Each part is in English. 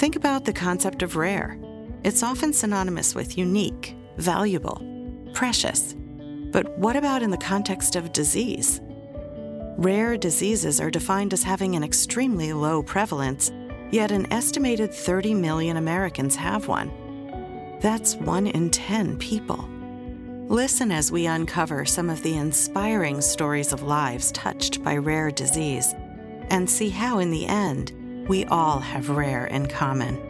Think about the concept of rare. It's often synonymous with unique, valuable, precious. But what about in the context of disease? Rare diseases are defined as having an extremely low prevalence, yet an estimated 30 million Americans have one. That's one in 10 people. Listen as we uncover some of the inspiring stories of lives touched by rare disease and see how, in the end, we all have rare in common.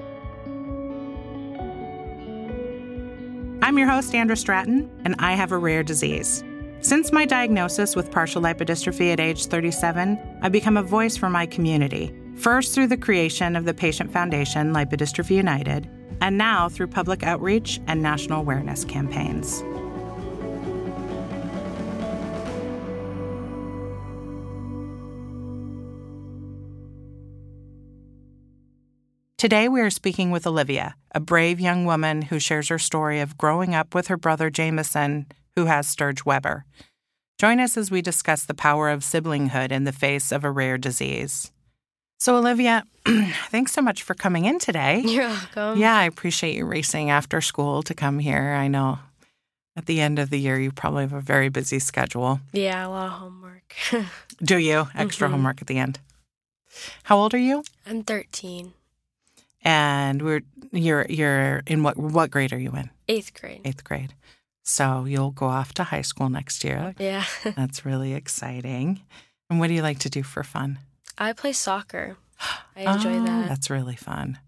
I'm your host, Andra Stratton, and I have a rare disease. Since my diagnosis with partial lipodystrophy at age 37, I've become a voice for my community, first through the creation of the Patient Foundation Lipodystrophy United, and now through public outreach and national awareness campaigns. Today, we are speaking with Olivia, a brave young woman who shares her story of growing up with her brother Jameson, who has Sturge Weber. Join us as we discuss the power of siblinghood in the face of a rare disease. So, Olivia, thanks so much for coming in today. You're welcome. Yeah, I appreciate you racing after school to come here. I know at the end of the year, you probably have a very busy schedule. Yeah, a lot of homework. Do you? Extra Mhm. homework at the end. How old are you? I'm 13, And we're you're you're in what what grade are you in? eighth grade. Eighth grade. So you'll go off to high school next year. Yeah. That's really exciting. And what do you like to do for fun? I play soccer. I enjoy Oh, that. That's really fun.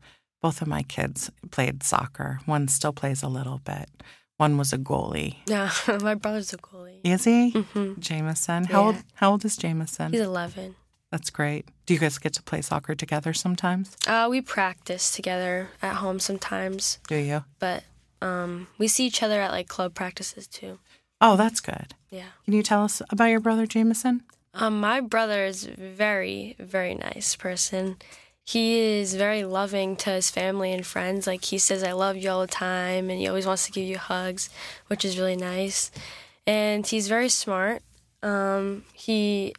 Both of my kids played soccer. One still plays a little bit. One was a goalie. Yeah, my brother's a goalie. Is he? hmm Jameson. How old how old is Jameson? He's 11. That's great. Do you guys get to play soccer together sometimes? Uh, we practice together at home sometimes, Do you? but um, we see each other at like club practices too. Oh, that's good. Yeah. Can you tell us about your brother Jameson? Um, my brother is very, very nice person. He is very loving to his family and friends. Like he says, "I love you" all the time, and he always wants to give you hugs, which is really nice. And he's very smart. Um, he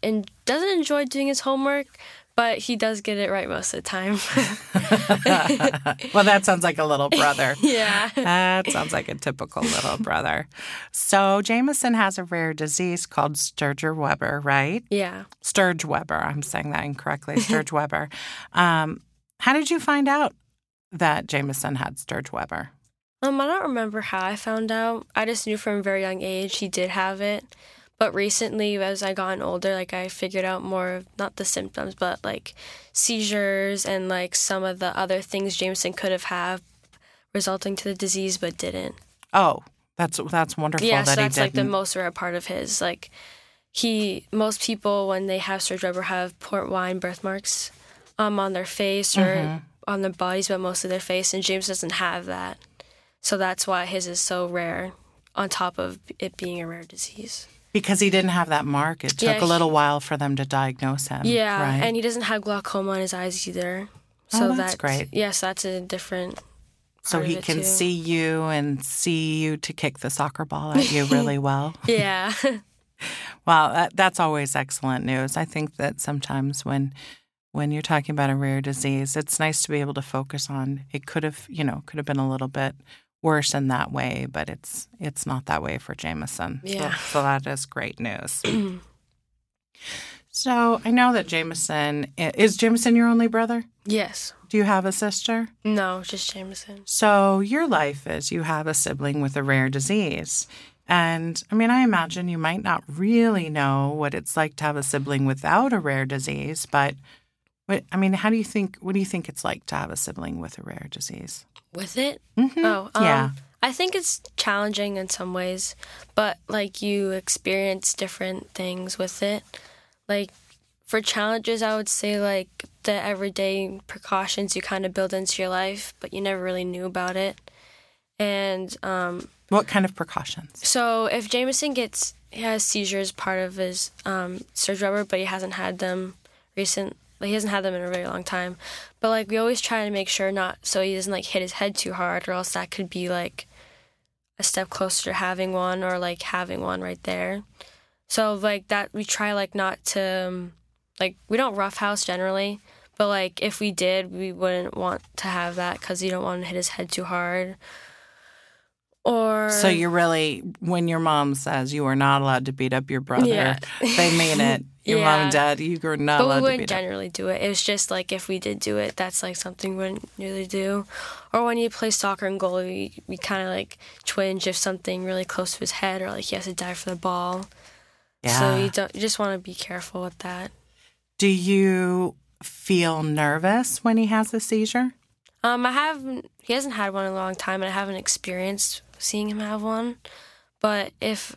doesn't enjoy doing his homework, but he does get it right most of the time. well, that sounds like a little brother. yeah. That sounds like a typical little brother. So, Jameson has a rare disease called Sturge Weber, right? Yeah. Sturge Weber. I'm saying that incorrectly. Sturge Weber. Um, how did you find out that Jameson had Sturge Weber? Um, I don't remember how I found out. I just knew from a very young age he did have it. But recently, as I gotten older, like I figured out more of not the symptoms, but like seizures and like some of the other things Jameson could have had, resulting to the disease, but didn't. Oh, that's that's wonderful yeah, that so that's like the most rare part of his. Like he, most people when they have Weber have port wine birthmarks, um, on their face or Mhm. on their bodies, but most of their face, and James doesn't have that. So that's why his is so rare, on top of it being a rare disease. Because he didn't have that mark. It took Yeah, a little while for them to diagnose him. yeah, right? and he doesn't have glaucoma in his eyes either. Oh, So that's great. Yes, that's a different. so he can too. see you and see you to kick the soccer ball at you really well. Yeah, Well, that, that's always excellent news. I think that sometimes when when you're talking about a rare disease, it's nice to be able to focus on it could have, you know, could have been a little bit worse in that way, but it's it's not that way for Jameson. So- Yeah. So, that is great news. so I know that Jameson is Jameson your only brother? yes. Do you have a sister? No, just Jameson. So your life is you have a sibling with a rare disease. And I mean, I imagine you might not really know what it's like to have a sibling without a rare disease, but what, I mean, how do you think, what do you think it's like to have a sibling with a rare disease? With it? Mm-hmm. Oh, um, yeah. I think it's challenging in some ways, but like you experience different things with it. Like for challenges, I would say like the everyday precautions you kind of build into your life, but you never really knew about it. And um, What kind of precautions? so if Jameson gets he has seizures part of his um, Sturge Weber, but he hasn't had them recent. Like he hasn't had them in a very long time. But like we always try to make sure not so he doesn't like hit his head too hard, or else that could be like a step closer to having one, or like having one right there. So like that we try like not to um, like we don't roughhouse generally, But like if we did, we wouldn't want to have that because you don't want to hit his head too hard. Or So you're really when your mom says you are not allowed to beat up your brother, Yeah. they mean it. Your mom and dad, you are not but allowed to wouldn't beat up. generally do it. It was just like if we did do it, that's like something we wouldn't really do. Or when you play soccer and goalie, we, we kind of like twinge if something really close to his head or like he has to dive for the ball. Yeah. So you don't you just want to be careful with that. Do you feel nervous when he has a seizure? Um, I haven't. He hasn't had one in a long time, and I haven't experienced seeing him have one. But if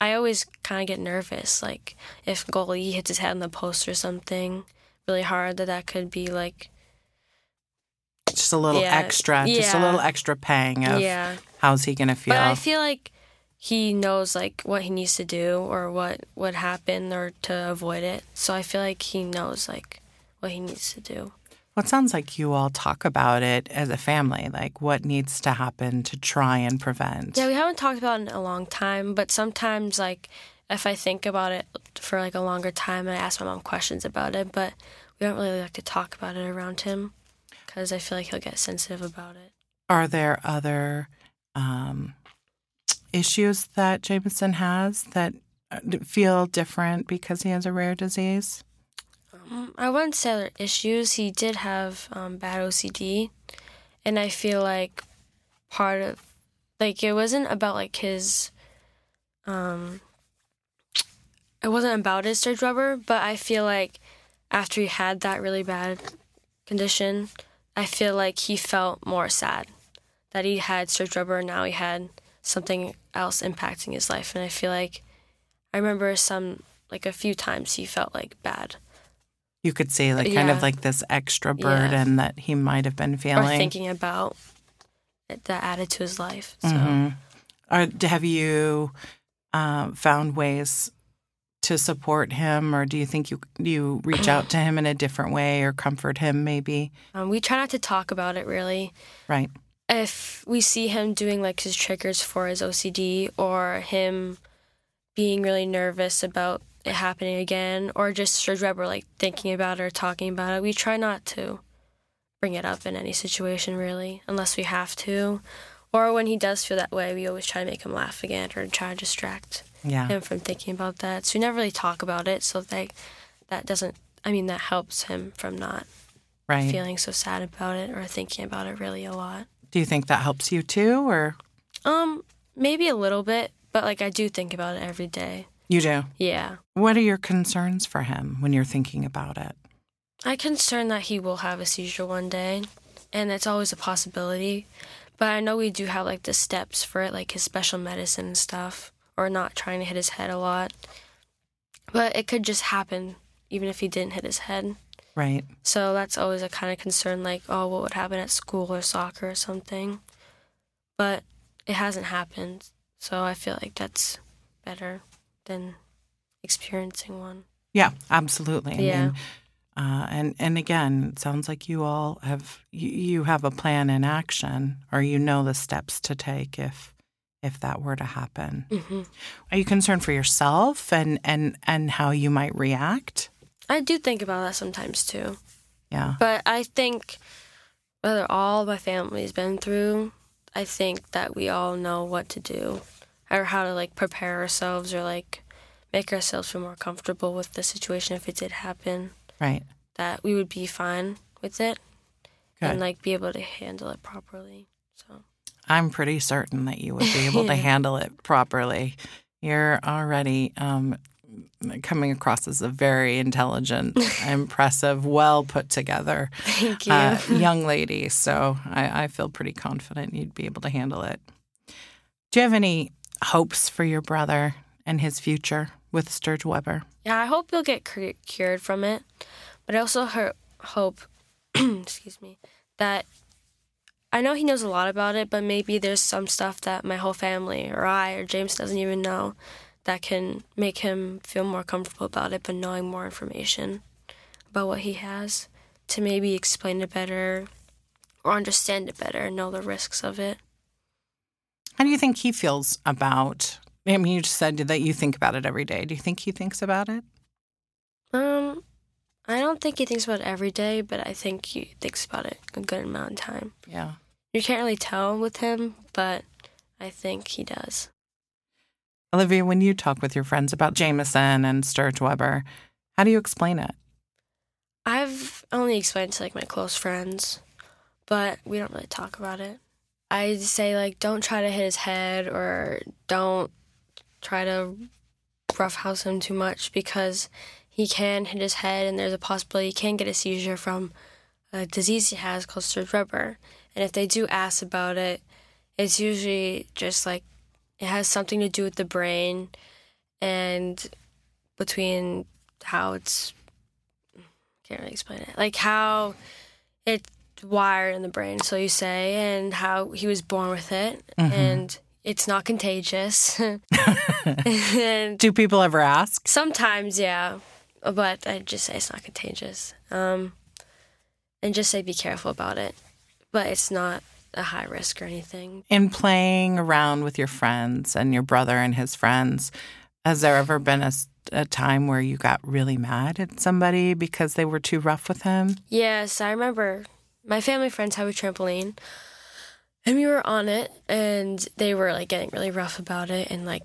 I always kind of get nervous, like if goalie hits his head on the post or something really hard, that that could be like Just a little Yeah. extra, just a little extra pang of yeah. how's he to feel. But I feel like he knows like what he needs to do or what would happen or to avoid it. So I feel like he knows like what he needs to do. Well, it sounds like you all talk about it as a family, like what needs to happen to try and prevent. Yeah, we haven't talked about it in a long time, but sometimes like if I think about it for like a longer time and I ask my mom questions about it, but we don't really like to talk about it around him because I feel like he'll get sensitive about it. Are there other um, issues that Jameson has that uh, feel different because he has a rare disease? Um, I wouldn't say other issues. He did have um, bad OCD, and I feel like part of like it wasn't about like his um it wasn't about his Sturge Weber, but I feel like after he had that really bad condition, I feel like he felt more sad that he had Sturge Weber and now he had something else impacting his life, and I feel like I remember some like a few times he felt like bad. You could see like kind of like this extra Yeah. burden that he might have been feeling. or thinking about that added to his life. So Mhm. Are, have you um, found ways to support him, or do you think you you reach out to him in a different way or comfort him? Maybe um, we try not to talk about it really. right. If we see him doing like his triggers for his OCD or him being really nervous about it happening again, or just Sturge Weber like thinking about it or talking about it, we try not to bring it up in any situation really, unless we have to. Or when he does feel that way, we always try to make him laugh again or try to distract Yeah. him from thinking about that. So we never really talk about it. So that that doesn't. I mean, that helps him from not Right. feeling so sad about it or thinking about it really a lot. Do you think that helps you too, or Um, maybe a little bit, but like I do think about it every day. You do? Yeah. What are your concerns for him when you're thinking about it? I concern that he will have a seizure one day, and it's always a possibility. But I know we do have like the steps for it, like his special medicine and stuff, or not trying to hit his head a lot. But it could just happen even if he didn't hit his head. Right. So that's always a kind of concern, like, oh, what would happen at school or soccer or something. But it hasn't happened, so I feel like that's better than experiencing one. Yeah, absolutely. I Yeah. mean, uh, and and again, it sounds like you all have you, you have a plan in action, or you know the steps to take if if that were to happen. hmm Are you concerned for yourself and and and how you might react? I do think about that sometimes too. Yeah. But I think whether all my family's been through, I think that we all know what to do or how to like prepare ourselves or like make ourselves feel more comfortable with the situation if it did happen. Right. That we would be fine with it Good. and like be able to handle it properly. So I'm pretty certain that you would be able to handle it properly. You're already um, coming across as a very intelligent, impressive, well put together thank you. uh, young lady. So I, I feel pretty confident you'd be able to handle it. Do you have any hopes for your brother and his future with Sturge Weber? Yeah, I hope you'll get cur- cured from it, but I also ho- hope, excuse me, that I know he knows a lot about it, but maybe there's some stuff that my whole family or I or James doesn't even know that can make him feel more comfortable about it, but knowing more information about what he has to maybe explain it better or understand it better and know the risks of it. How do you think he feels about? I mean, you just said that you think about it every day. Do you think he thinks about it? Um, I don't think he thinks about it every day, but I think he thinks about it a good amount of time. Yeah. You can't really tell with him, but I think he does. Olivia, when you talk with your friends about Jameson and Sturge Weber, how do you explain it? I've only explained to like my close friends, but we don't really talk about it. I say like don't try to hit his head or don't try to roughhouse him too much because he can hit his head and there's a possibility he can get a seizure from a disease he has called Weber. And if they do ask about it, it's usually just like it has something to do with the brain and between how it's can't really explain it. Like how it's wired in the brain, so you say, and how he was born with it and it's not contagious. Do people ever ask? sometimes, yeah, but I just say it's not contagious. Um, and just say be careful about it. But it's not a high risk or anything. In playing around with your friends and your brother and his friends, has there ever been a time where you got really mad at somebody because they were too rough with him? Yes, I remember my family friends have a trampoline, and we were on it, and they were like getting really rough about it and like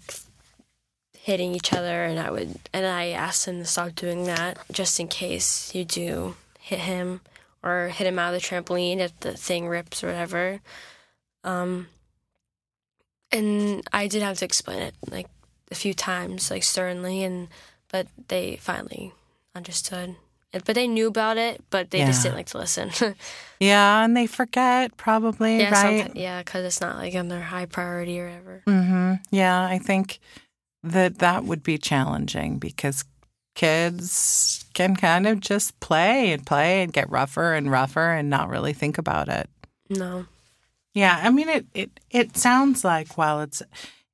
hitting each other. And I would, and I asked them to stop doing that just in case you do hit him or hit him out of the trampoline if the thing rips or whatever. Um, and I did have to explain it like a few times, like sternly, and but they finally understood. But they knew about it, but they just didn't like to listen. Yeah, and they forget probably, yeah, right? yeah, because it's not like on their high priority or whatever. hmm Yeah, I think that that would be challenging because kids can kind of just play and play and get rougher and rougher and not really think about it. No, Yeah, I mean it. It it sounds like while it's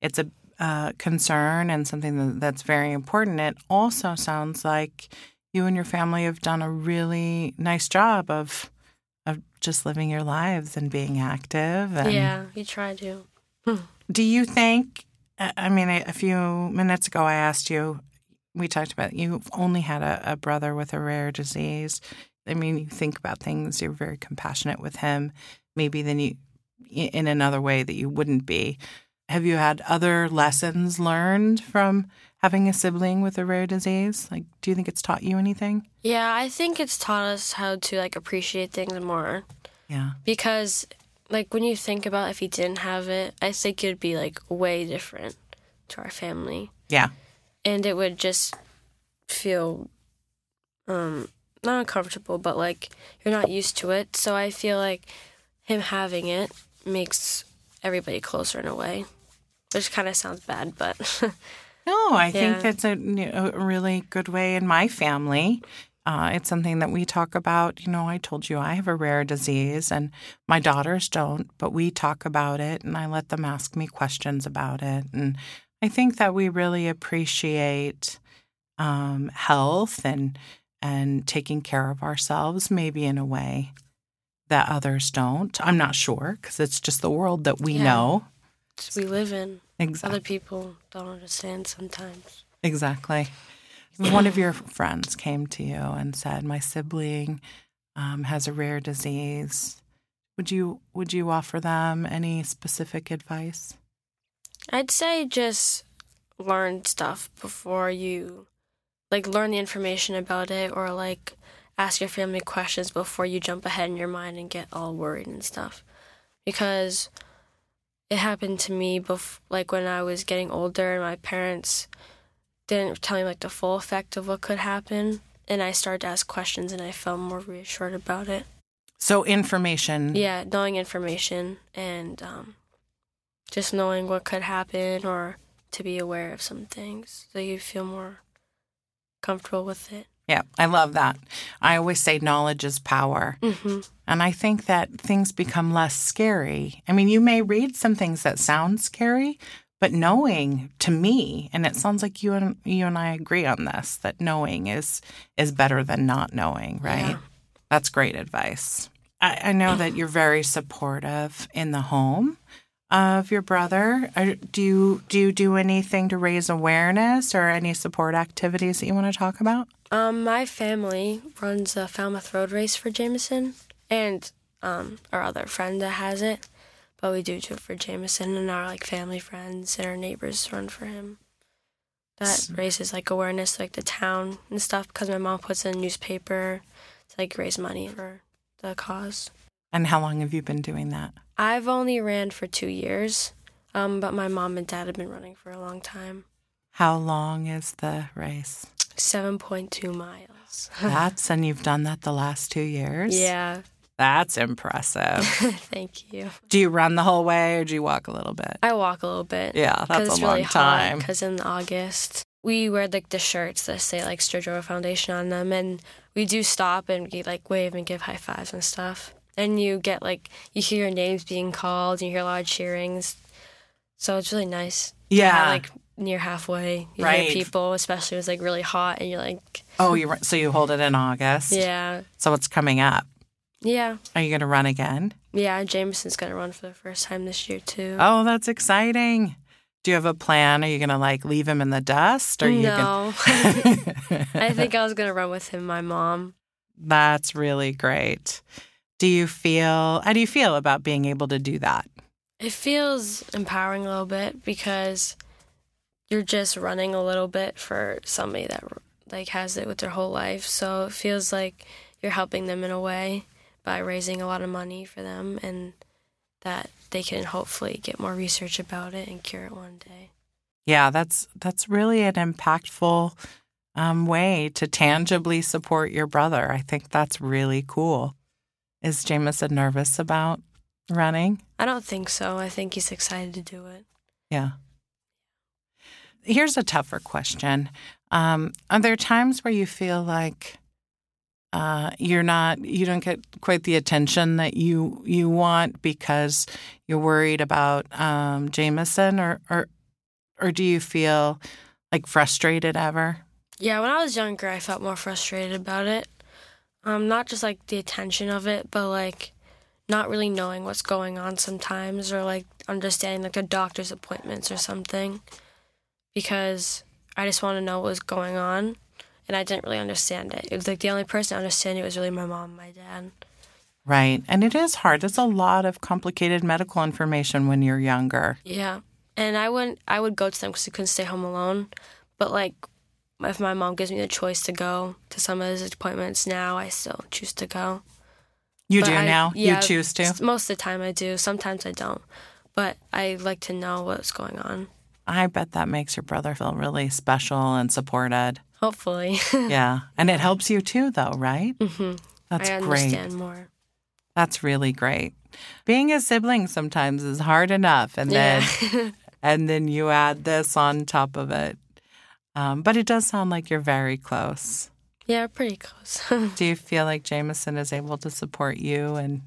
it's a uh, concern and something that's very important, it also sounds like you and your family have done a really nice job of of just living your lives and being active. And yeah, you try to. Do you think? I mean, a few minutes ago, I asked you. We talked about you've only had a, a brother with a rare disease. I mean, you think about things. You're very compassionate with him. Maybe then you, in another way that you wouldn't be. Have you had other lessons learned from having a sibling with a rare disease? Like, do you think it's taught you anything? Yeah, I think it's taught us how to like appreciate things more Yeah. because, like, when you think about if he didn't have it, I think it'd be like way different to our family. Yeah. and it would just feel um not uncomfortable but like you're not used to it so i feel like him having it makes everybody closer in a way which kind of sounds bad but No, I think that's a, a really good way in my family. Uh, it's something that we talk about. You know, I told you I have a rare disease and my daughters don't, but we talk about it and I let them ask me questions about it. And I think that we really appreciate um, health and and taking care of ourselves, maybe in a way that others don't. I'm not sure because it's just the world that we Yeah. know. We live in Exactly. other people don't understand sometimes Exactly. One of your friends came to you and said, "My sibling um, has a rare disease." Would you would you offer them any specific advice? i'd say just learn stuff before you like learn the information about it or like ask your family questions before you jump ahead in your mind and get all worried and stuff because it happened to me bef- like when I was getting older and my parents didn't tell me like the full effect of what could happen and I started to ask questions and I felt more reassured about it. So information. Yeah, knowing information and um, just knowing what could happen or to be aware of some things so you feel more comfortable with it. Yeah, I love that. I always say knowledge is power. hmm And I think that things become less scary. I mean, you may read some things that sound scary, but knowing to me, and it sounds like you and you and I agree on this, that knowing is is better than not knowing, right? Yeah. That's great advice. I, I know that you're very supportive in the home. Of your brother. Do you do you do anything to raise awareness or any support activities that you want to talk about? Um, my family runs a Falmouth Road Race for Jameson, and um, our other friend that has it. But we do do it for Jameson, and our like family friends and our neighbors run for him. That raises like awareness, like the town and stuff, because my mom puts in a newspaper to like raise money for the cause. And how long have you been doing that? I've only ran for two years, um, but my mom and dad have been running for a long time. How long is the race? 7.2 miles. That's and you've done that the last two years. yeah, that's impressive. thank you. do you run the whole way or do you walk a little bit? I walk a little bit. Yeah, that's a long really time. Because in August we wear like the shirts that say like Sturge Weber Foundation on them, and we do stop and we, like wave and give high fives and stuff. And you get like you hear your names being called, and you hear a lot of cheerings. So it's really nice. Yeah. Like near halfway, you Right. people, especially when it's like really hot, and you're like, Oh, you so you hold it in August. yeah, So what's coming up? yeah, Are you going to run again? yeah. Jameson's gonna run for the first time this year too. Oh, that's exciting. Do you have a plan? Are you going to like leave him in the dust? Or no, gonna... I think I was gonna run with him, my mom. That's really great. Do you feel, how do you feel about being able to do that? It feels empowering a little bit because you're just running a little bit for somebody that like has it with their whole life. So it feels like you're helping them in a way by raising a lot of money for them and that they can hopefully get more research about it and cure it one day. Yeah, that's that's really an impactful um, way to tangibly support your brother. I think that's really cool. Is Jameson nervous about running? I don't think so. I think he's excited to do it. Yeah. Here's a tougher question. Um, are there times where you feel like uh, you're not, you don't get quite the attention that you you want because you're worried about um, Jameson, or or or do you feel like frustrated ever? Yeah, when I was younger, I felt more frustrated about it. Um, not just like the attention of it, but like not really knowing what's going on sometimes, or like understanding like the doctor's appointments or something, because I just want to know what was going on, and I didn't really understand it. It was like the only person to understand it was really my mom my dad. Right. And it is hard. It's a lot of complicated medical information when you're younger. Yeah, and I wouldn't. I would go to them because I couldn't stay home alone. But like, if my mom gives me the choice to go to some of his appointments now, I still choose to go. You But do I- now? yeah, you choose to? Most of the time I do. Sometimes I don't. But I like to know what's going on. I bet that makes your brother feel really special and supported. Hopefully. Yeah. And it helps you too, though, right? hmm That's I great. more. That's really great. Being a sibling sometimes is hard enough, and then and then you add this on top of it. Um, but it does sound like you're very close. yeah, pretty close. Do you feel like Jameson is able to support you and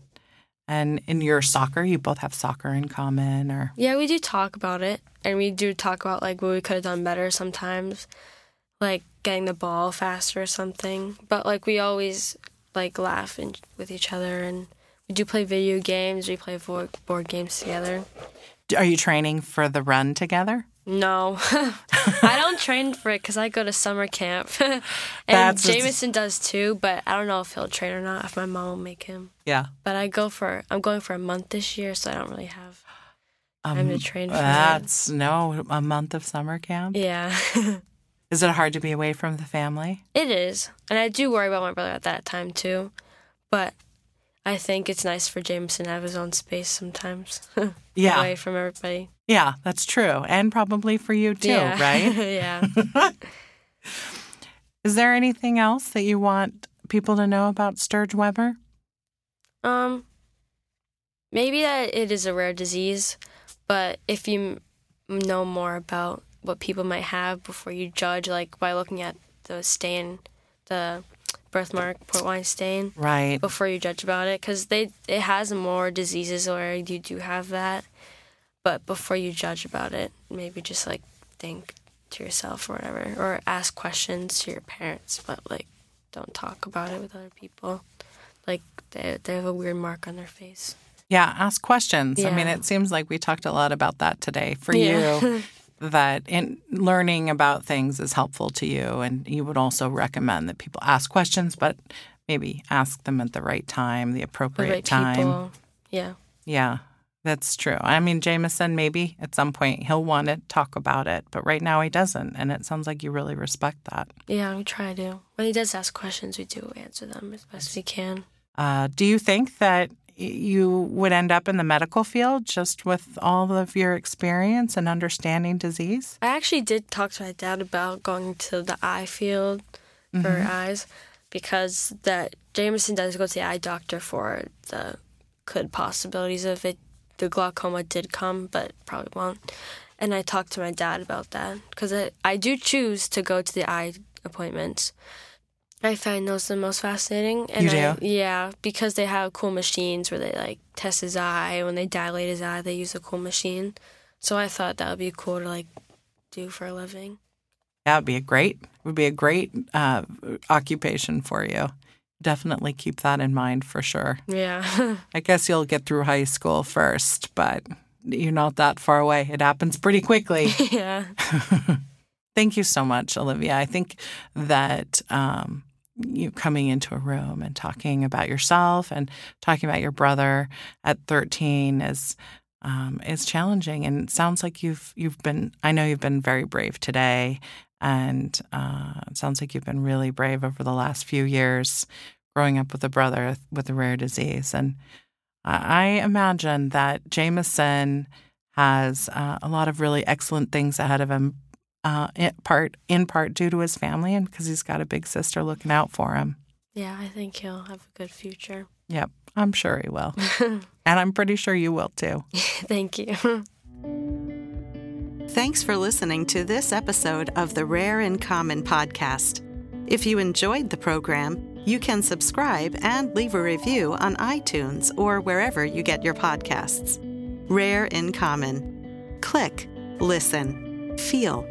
and in your soccer? You both have soccer in common, or yeah, we do talk about it. And we do talk about like what we could have done better sometimes. Like getting the ball faster or something. But like we always like laugh and, with each other and we do play video games. We play board, board games together. are you training for the run together? No, I don't train for it because I go to summer camp, and That's- Jameson does too. But I don't know if he'll train or not. If my mom will make him. Yeah. But I go for I'm going for a month this year, so I don't really have Um, time to train for it. That's no a month of summer camp. Yeah, Is it hard to be away from the family? it is, and I do worry about my brother at that time too. But I think it's nice for Jameson to have his own space sometimes, Yeah, away from everybody. yeah, that's true, and probably for you too, yeah. right? yeah. Is there anything else that you want people to know about Sturge Weber? Um, maybe that it is a rare disease, but if you m- know more about what people might have before you judge, like by looking at the stain, the birthmark port wine stain, Right. before you judge about it, because they it has more diseases where you do have that, but before you judge about it, maybe just like think to yourself or whatever, or ask questions to your parents, but like don't talk about it with other people. Like they they have a weird mark on their face. Yeah, ask questions. Yeah. I mean, it seems like we talked a lot about that today for Yeah. you. that in learning about things is helpful to you, and you would also recommend that people ask questions, but maybe ask them at the right time, the The appropriate right time. people. Yeah. Yeah, that's true. I mean, Jameson, maybe at some point he'll want to talk about it, but right now he doesn't, and it sounds like you really respect that. Yeah, we try to. When he does ask questions, we do answer them as best we can. Uh, do you think that you would end up in the medical field just with all of your experience and understanding disease? I actually did talk to my dad about going to the eye field for mm-hmm. eyes because that Jameson does go to the eye doctor for the could possibilities of it. The glaucoma did come, but probably won't. And I talked to my dad about that because I, I do choose to go to the eye appointments. I find those the most fascinating. And You I- do? yeah, because they have cool machines where they like test his eye. When they dilate his eye, they use a cool machine. So I thought that would be cool to like do for a living. That would be a great would be a great uh, occupation for you. Definitely keep that in mind for sure. Yeah. I guess you'll get through high school first, but you're not that far away. It happens pretty quickly. yeah. Thank you so much, Olivia. I think that um, you coming into a room and talking about yourself and talking about your brother at 13 is um, is challenging, and it sounds like you've you've been. I know you've been very brave today, and uh, it sounds like you've been really brave over the last few years, growing up with a brother with a rare disease. And I imagine that Jameson has uh, a lot of really excellent things ahead of him uh, in part in part due to his family and because he's got a big sister looking out for him. Yeah, I think he'll have a good future. Yep, I'm sure he will, and I'm pretty sure you will too. Thank you. Thanks for listening to this episode of the Rare in Common podcast. If you enjoyed the program, you can subscribe and leave a review on iTunes or wherever you get your podcasts. Rare in Common. Click, listen, feel,